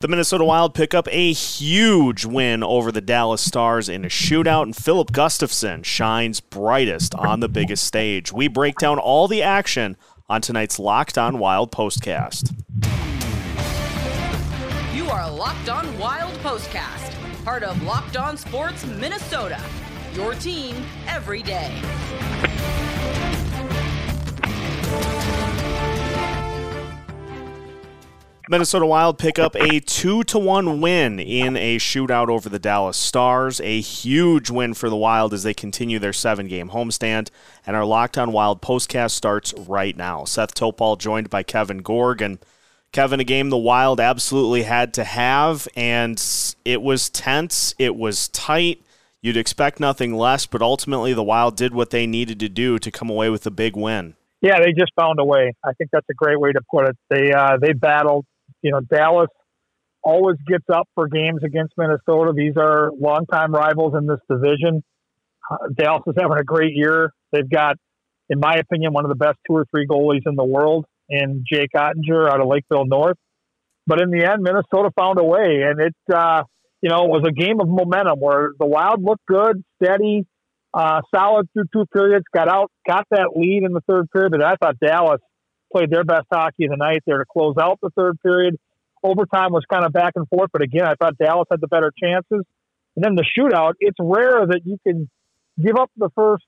The Minnesota Wild pick up a huge win over the Dallas Stars in a shootout, and Filip Gustavsson shines brightest on the biggest stage. We break down all the action on tonight's Locked On Wild postcast. You are Locked On Wild postcast, part of Locked On Sports Minnesota. Your team every day. Minnesota Wild pick up a 2 to 1 win in a shootout over the Dallas Stars. A huge win for the Wild as they continue their seven game homestand. And our Locked on Wild postcast starts right now. Seth Topal joined by Kevin Gorg. And Kevin, a game the Wild absolutely had to have. And it was tense, it was tight. You'd expect nothing less, but ultimately the Wild did what they needed to do to come away with a big win. Yeah, they just found a way. I think that's a great way to put it. They uh, they battled you know, Dallas always gets up for games against Minnesota. These are longtime rivals in this division. Uh, Dallas is having a great year. They've got, in my opinion, one of the best two or three goalies in the world in Jake Oettinger out of Lakeville North. But in the end, Minnesota found a way, and it, uh, you know, was a game of momentum where the Wild looked good, steady, uh, solid through two periods, got out, got that lead in the third period. But I thought Dallas played their best hockey of the night there to close out the third period. Overtime was kind of back and forth, but again, I thought Dallas had the better chances. And then the shootout, it's rare that you can give up the first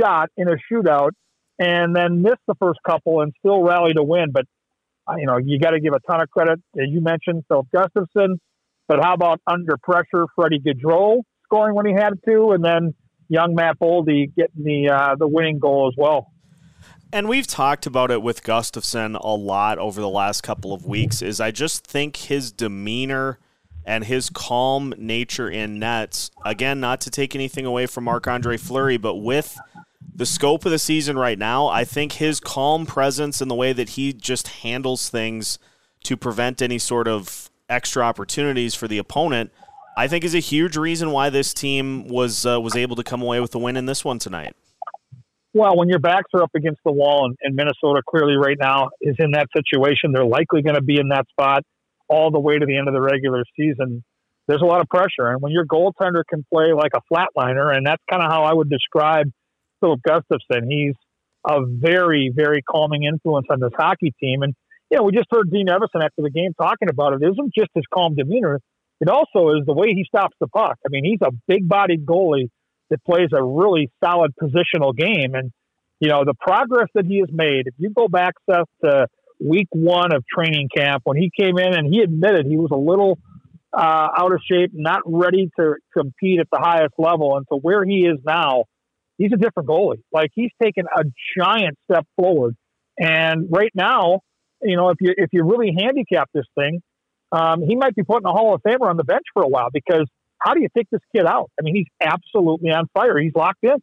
shot in a shootout and then miss the first couple and still rally to win. But, uh, you know, you got to give a ton of credit, as you mentioned, Phil Gustavsson. But how about under pressure, Freddie Gaudreau scoring when he had to, and then young Matt Boldy getting the uh, the winning goal as well. And we've talked about it with Gustavsson a lot over the last couple of weeks. Is I just think his demeanor and his calm nature in nets, again, not to take anything away from Marc Andre Fleury, but with the scope of the season right now, I think his calm presence and the way that he just handles things to prevent any sort of extra opportunities for the opponent, I think is a huge reason why this team was uh, was able to come away with the win in this one tonight. Well, when your backs are up against the wall, and, and Minnesota clearly right now is in that situation, they're likely going to be in that spot all the way to the end of the regular season. There's a lot of pressure, and when your goaltender can play like a flatliner, and that's kind of how I would describe Filip Gustavsson. He's a very, very calming influence on this hockey team, and you know we just heard Dean Evason after the game talking about it. it isn't just his calm demeanor; it also is the way he stops the puck. I mean, he's a big-bodied goalie that plays a really solid positional game. And, you know, the progress that he has made, if you go back, Seth, to week one of training camp when he came in and he admitted he was a little uh, out of shape, not ready to compete at the highest level. And to where he is now, he's a different goalie. Like he's taken a giant step forward. And right now, you know, if you if you really handicap this thing, um, he might be putting a Hall of Famer on the bench for a while because how do you take this kid out? I mean, he's absolutely on fire. He's locked in.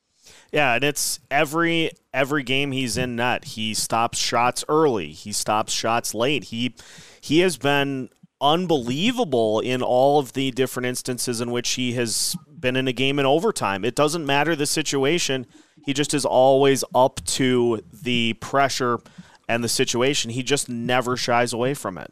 Yeah, and it's every every game he's in net, he stops shots early. He stops shots late. He he has been unbelievable in all of the different instances in which he has been in a game in overtime. It doesn't matter the situation. He just is always up to the pressure and the situation. He just never shies away from it.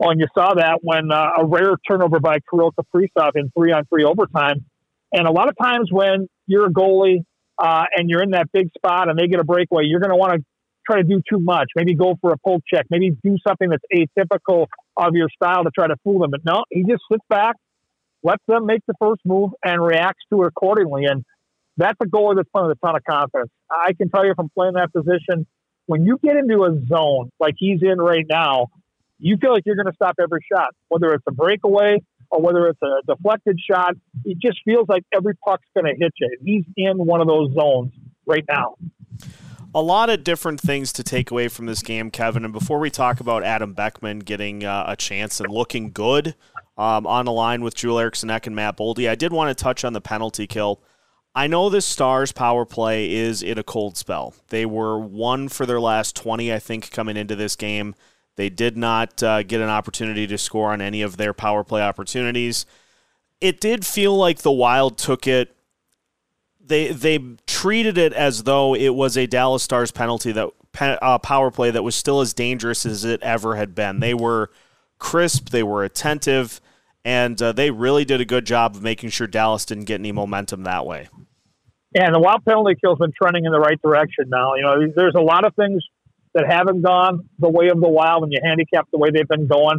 And you saw that when uh, a rare turnover by Kirill Kaprizov in three on three overtime. And a lot of times when you're a goalie uh, and you're in that big spot and they get a breakaway, you're going to want to try to do too much. Maybe go for a poke check. Maybe do something that's atypical of your style to try to fool them. But no, he just sits back, lets them make the first move, and reacts to it accordingly. And that's a goalie that's playing with a ton of confidence. I can tell you from playing that position, when you get into a zone like he's in right now, you feel like you're going to stop every shot, whether it's a breakaway or whether it's a deflected shot. It just feels like every puck's going to hit you. He's in one of those zones right now. A lot of different things to take away from this game, Kevin. And before we talk about Adam Beckman getting uh, a chance and looking good um, on the line with Joel Eriksson Ek and Matt Boldy, I did want to touch on the penalty kill. I know the Stars power play is in a cold spell. They were one for their last 20, I think, coming into this game. They did not uh, get an opportunity to score on any of their power play opportunities. It did feel like the Wild took it. They they treated it as though it was a Dallas Stars penalty that uh, power play that was still as dangerous as it ever had been. They were crisp, they were attentive, and uh, they really did a good job of making sure Dallas didn't get any momentum that way. Yeah, and the wild penalty kill's been trending in the right direction now. You know, there's a lot of things that haven't gone the way of the wild when you handicap the way they've been going,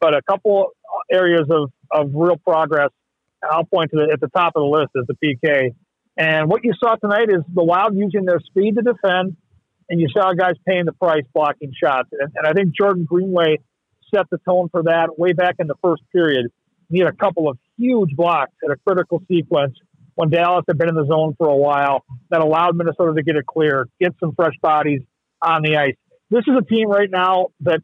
but a couple areas of, of real progress. I'll point to the, at the top of the list is the PK. And what you saw tonight is the Wild using their speed to defend, and you saw guys paying the price blocking shots. And, and I think Jordan Greenway set the tone for that way back in the first period. He had a couple of huge blocks at a critical sequence when Dallas had been in the zone for a while that allowed Minnesota to get it clear, get some fresh bodies on the ice. This is a team right now that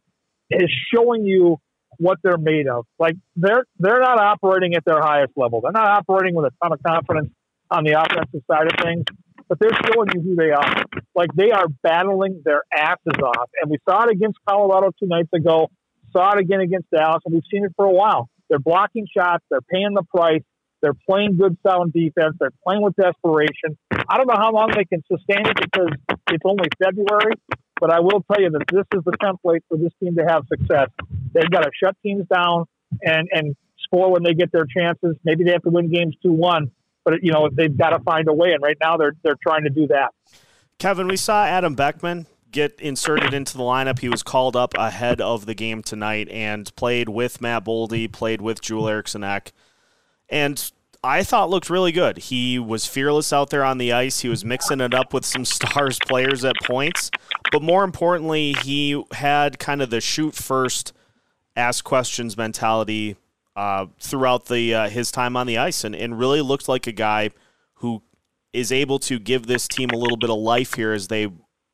is showing you what they're made of. Like they're they're not operating at their highest level. They're not operating with a ton of confidence on the offensive side of things, but they're showing you who they are. Like they are battling their asses off, and we saw it against Colorado two nights ago. Saw it again against Dallas, and we've seen it for a while. They're blocking shots. They're paying the price. They're playing good, sound defense. They're playing with desperation. I don't know how long they can sustain it because it's only February, but I will tell you that this is the template for this team to have success. They've got to shut teams down and, and score when they get their chances. Maybe they have to win games 2 1, but you know they've got to find a way. And right now they're, they're trying to do that. Kevin, we saw Adam Beckman get inserted into the lineup. He was called up ahead of the game tonight and played with Matt Boldy, played with Joel Eriksson Ek, and I thought looked really good. He was fearless out there on the ice. He was mixing it up with some stars players at points, but more importantly, he had kind of the shoot first, ask questions mentality uh, throughout the uh, his time on the ice, and, and really looked like a guy who is able to give this team a little bit of life here as they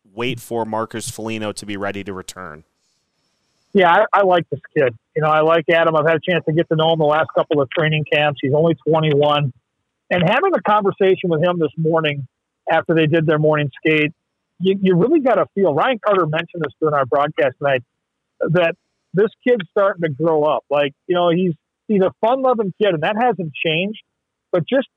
wait for Marcus Foligno to be ready to return. Yeah, I, I like this kid. You know, I like Adam. I've had a chance to get to know him the last couple of training camps. He's only 21. And having a conversation with him this morning after they did their morning skate, you, you really got to feel. Ryan Carter mentioned this during our broadcast tonight that this kid's starting to grow up. Like, you know, he's he's a fun loving kid, and that hasn't changed. But just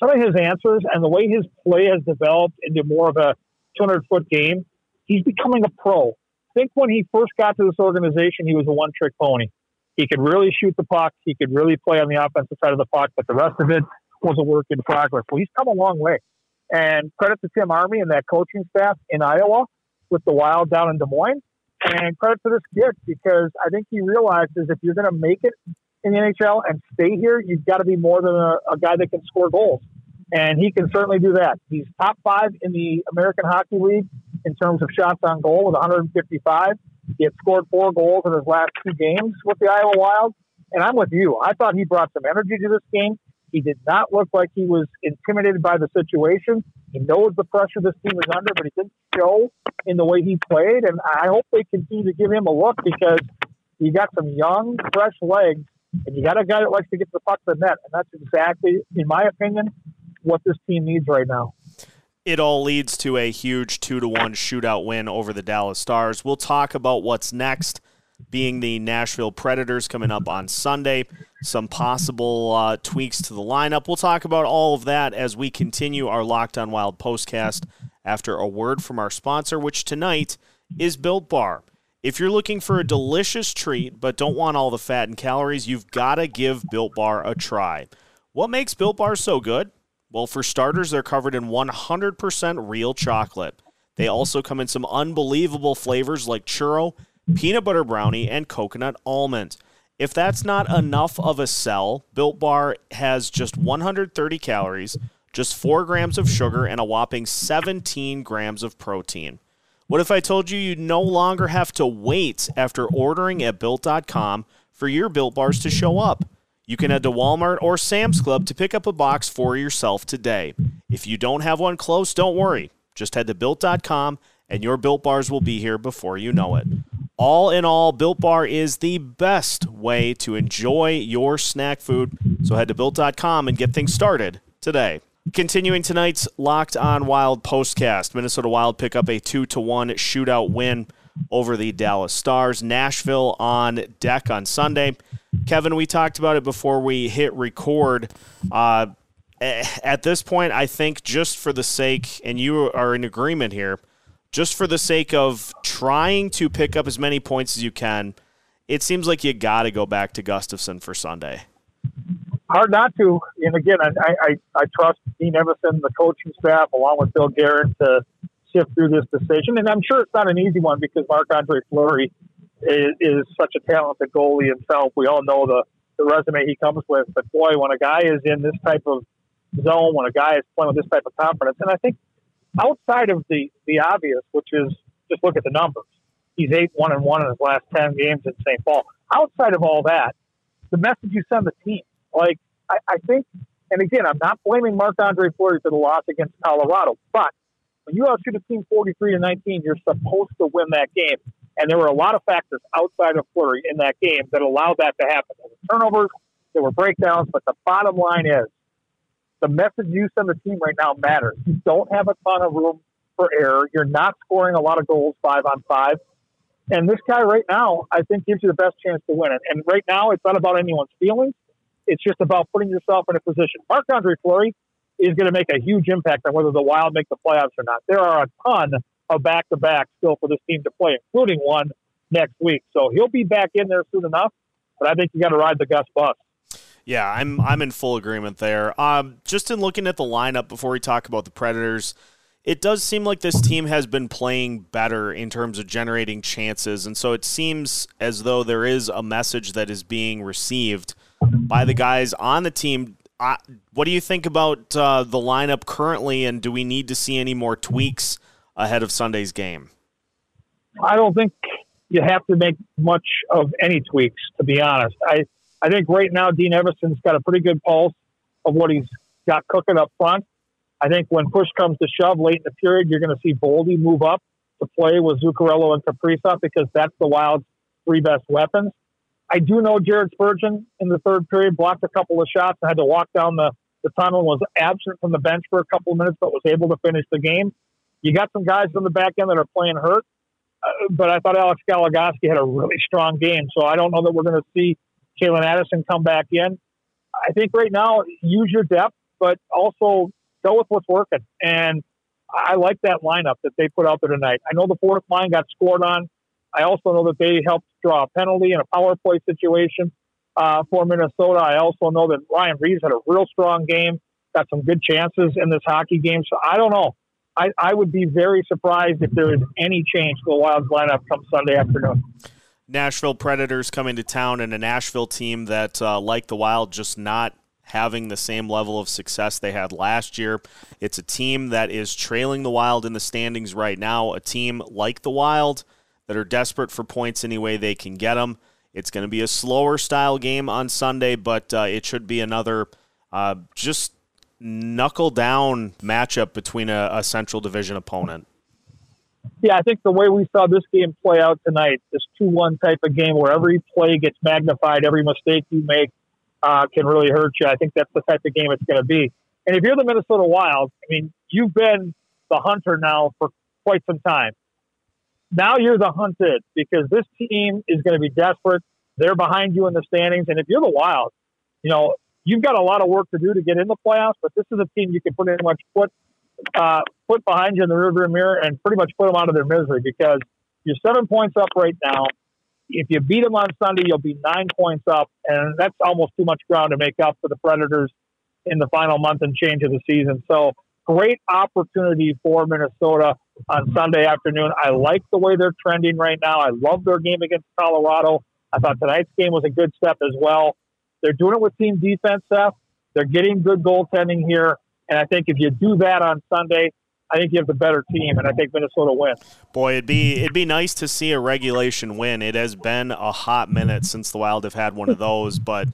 some of his answers and the way his play has developed into more of a 200 foot game, he's becoming a pro. Think when he first got to this organization, he was a one trick pony. He could really shoot the puck. He could really play on the offensive side of the puck, but the rest of it was a work in progress. Well, he's come a long way. And credit to Tim Army and that coaching staff in Iowa with the Wild down in Des Moines. And credit to this kid because I think he realizes if you're going to make it in the NHL and stay here, you've got to be more than a, a guy that can score goals and he can certainly do that. He's top five in the American Hockey League in terms of shots on goal with 155. He had scored four goals in his last two games with the Iowa Wild. And I'm with you. I thought he brought some energy to this game. He did not look like he was intimidated by the situation. He knows the pressure this team is under, but he didn't show in the way he played. And I hope they continue to give him a look because you got some young, fresh legs, and you got a guy that likes to get the puck to the net. And that's exactly, in my opinion, what this team needs right now. It all leads to a huge two to one shootout win over the Dallas Stars. We'll talk about what's next, being the Nashville Predators coming up on Sunday, some possible uh, tweaks to the lineup. We'll talk about all of that as we continue our Locked On Wild postcast after a word from our sponsor, which tonight is Built Bar. If you're looking for a delicious treat but don't want all the fat and calories, you've got to give Built Bar a try. What makes Built Bar so good? Well, for starters, they're covered in 100% real chocolate. They also come in some unbelievable flavors like churro, peanut butter brownie, and coconut almond. If that's not enough of a sell, Built Bar has just 130 calories, just 4 grams of sugar, and a whopping 17 grams of protein. What if I told you you no longer have to wait after ordering at Built.com for your Built Bars to show up? You can head to Walmart or Sam's Club to pick up a box for yourself today. If you don't have one close, don't worry. Just head to built.com and your built bars will be here before you know it. All in all, Built Bar is the best way to enjoy your snack food. So head to built.com and get things started today. Continuing tonight's Locked On Wild postcast, Minnesota Wild pick up a 2 to 1 shootout win over the Dallas Stars. Nashville on deck on Sunday. Kevin, we talked about it before we hit record. Uh, at this point, I think just for the sake, and you are in agreement here, just for the sake of trying to pick up as many points as you can, it seems like you got to go back to Gustavsson for Sunday. Hard not to. And again, I, I, I trust Dean Evason, the coaching staff, along with Bill Garrett, to sift through this decision. And I'm sure it's not an easy one because Marc Andre Fleury is, is such a talented goalie himself. We all know the, the resume he comes with. But boy, when a guy is in this type of zone, when a guy is playing with this type of confidence, and I think outside of the, the obvious, which is just look at the numbers. He's eight one and one in his last ten games in St. Paul. Outside of all that, the message you send the team, like I, I think, and again, I'm not blaming Marc Andre Fleury for the loss against Colorado, but when you outshoot a team 43 to 19, you're supposed to win that game. And there were a lot of factors outside of Fleury in that game that allowed that to happen. There were turnovers, there were breakdowns, but the bottom line is the message you send the team right now matters. You don't have a ton of room for error. You're not scoring a lot of goals five on five. And this guy right now, I think, gives you the best chance to win it. And right now, it's not about anyone's feelings. It's just about putting yourself in a position. Marc Andre Fleury is going to make a huge impact on whether the Wild make the playoffs or not. There are a ton back to back still for this team to play, including one next week. So he'll be back in there soon enough. But I think you got to ride the Gus bus. Yeah, I'm I'm in full agreement there. Um, just in looking at the lineup before we talk about the Predators, it does seem like this team has been playing better in terms of generating chances, and so it seems as though there is a message that is being received by the guys on the team. Uh, what do you think about uh, the lineup currently, and do we need to see any more tweaks ahead of Sunday's game? I don't think you have to make much of any tweaks, to be honest. I I think right now Dean Evason's got a pretty good pulse of what he's got cooking up front. I think when push comes to shove late in the period, you're going to see Boldy move up to play with Zuccarello and Kaprizov because that's the Wild's three best weapons. I do know Jared Spurgeon in the third period blocked a couple of shots and had to walk down the, the tunnel and was absent from the bench for a couple of minutes, but was able to finish the game. You got some guys on the back end that are playing hurt, uh, but I thought Alex Goligoski had a really strong game. So I don't know that we're going to see Calen Addison come back in. I think right now, use your depth, but also go with what's working. And I like that lineup that they put out there tonight. I know the fourth line got scored on. I also know that they helped draw a penalty in a power play situation uh, for Minnesota. I also know that Ryan Reaves had a real strong game, got some good chances in this hockey game. So I don't know. I, I would be very surprised if there is any change to the Wild's lineup come Sunday afternoon. Nashville Predators coming to town and a Nashville team that, uh, like the Wild, just not having the same level of success they had last year. It's a team that is trailing the Wild in the standings right now, a team like the Wild that are desperate for points any way they can get them. It's going to be a slower style game on Sunday, but uh, it should be another uh, just knuckle down matchup between a, a Central Division opponent yeah, I think the way we saw this game play out tonight, this 2 1 type of game where every play gets magnified, every mistake you make uh, can really hurt you. I think that's the type of game it's going to be. And if you're the Minnesota Wild, I mean, you've been the hunter now for quite some time. Now you're the hunted because this team is going to be desperate. They're behind you in the standings. And if you're the Wild, you know, you've got a lot of work to do to get in the playoffs, but this is a team you can pretty much put uh, put behind you in the rearview mirror and pretty much put them out of their misery because you're seven points up right now. If you beat them on Sunday, you'll be nine points up, and that's almost too much ground to make up for the Predators in the final month and change of the season. So, great opportunity for Minnesota on Sunday afternoon. I like the way they're trending right now. I love their game against Colorado. I thought tonight's game was a good step as well. They're doing it with team defense, Seth. They're getting good goaltending here. And I think if you do that on Sunday, I think you have the better team, and I think Minnesota wins. Boy, it'd be it'd be nice to see a regulation win. It has been a hot minute since the Wild have had one of those, but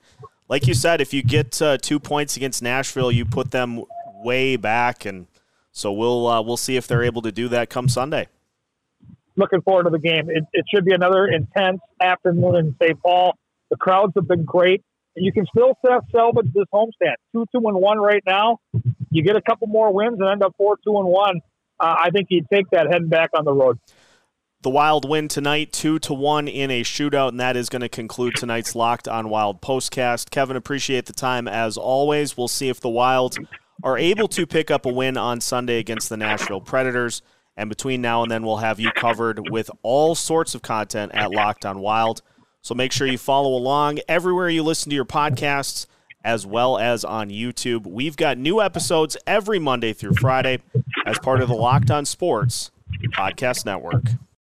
like you said, if you get uh, two points against Nashville, you put them way back, and so we'll uh, we'll see if they're able to do that come Sunday. Looking forward to the game. It, it should be another intense afternoon in St. Paul. The crowds have been great you can still salvage this homestand. Two, two, and one right now. You get a couple more wins and end up four, two, and one. Uh, I think you'd take that heading back on the road. The Wild win tonight, two to one in a shootout, and that is going to conclude tonight's Locked on Wild postcast. Kevin, appreciate the time as always. We'll see if the Wild are able to pick up a win on Sunday against the Nashville Predators. And between now and then, we'll have you covered with all sorts of content at Locked on Wild. So make sure you follow along everywhere you listen to your podcasts as well as on YouTube. We've got new episodes every Monday through Friday as part of the Locked On Sports Podcast Network.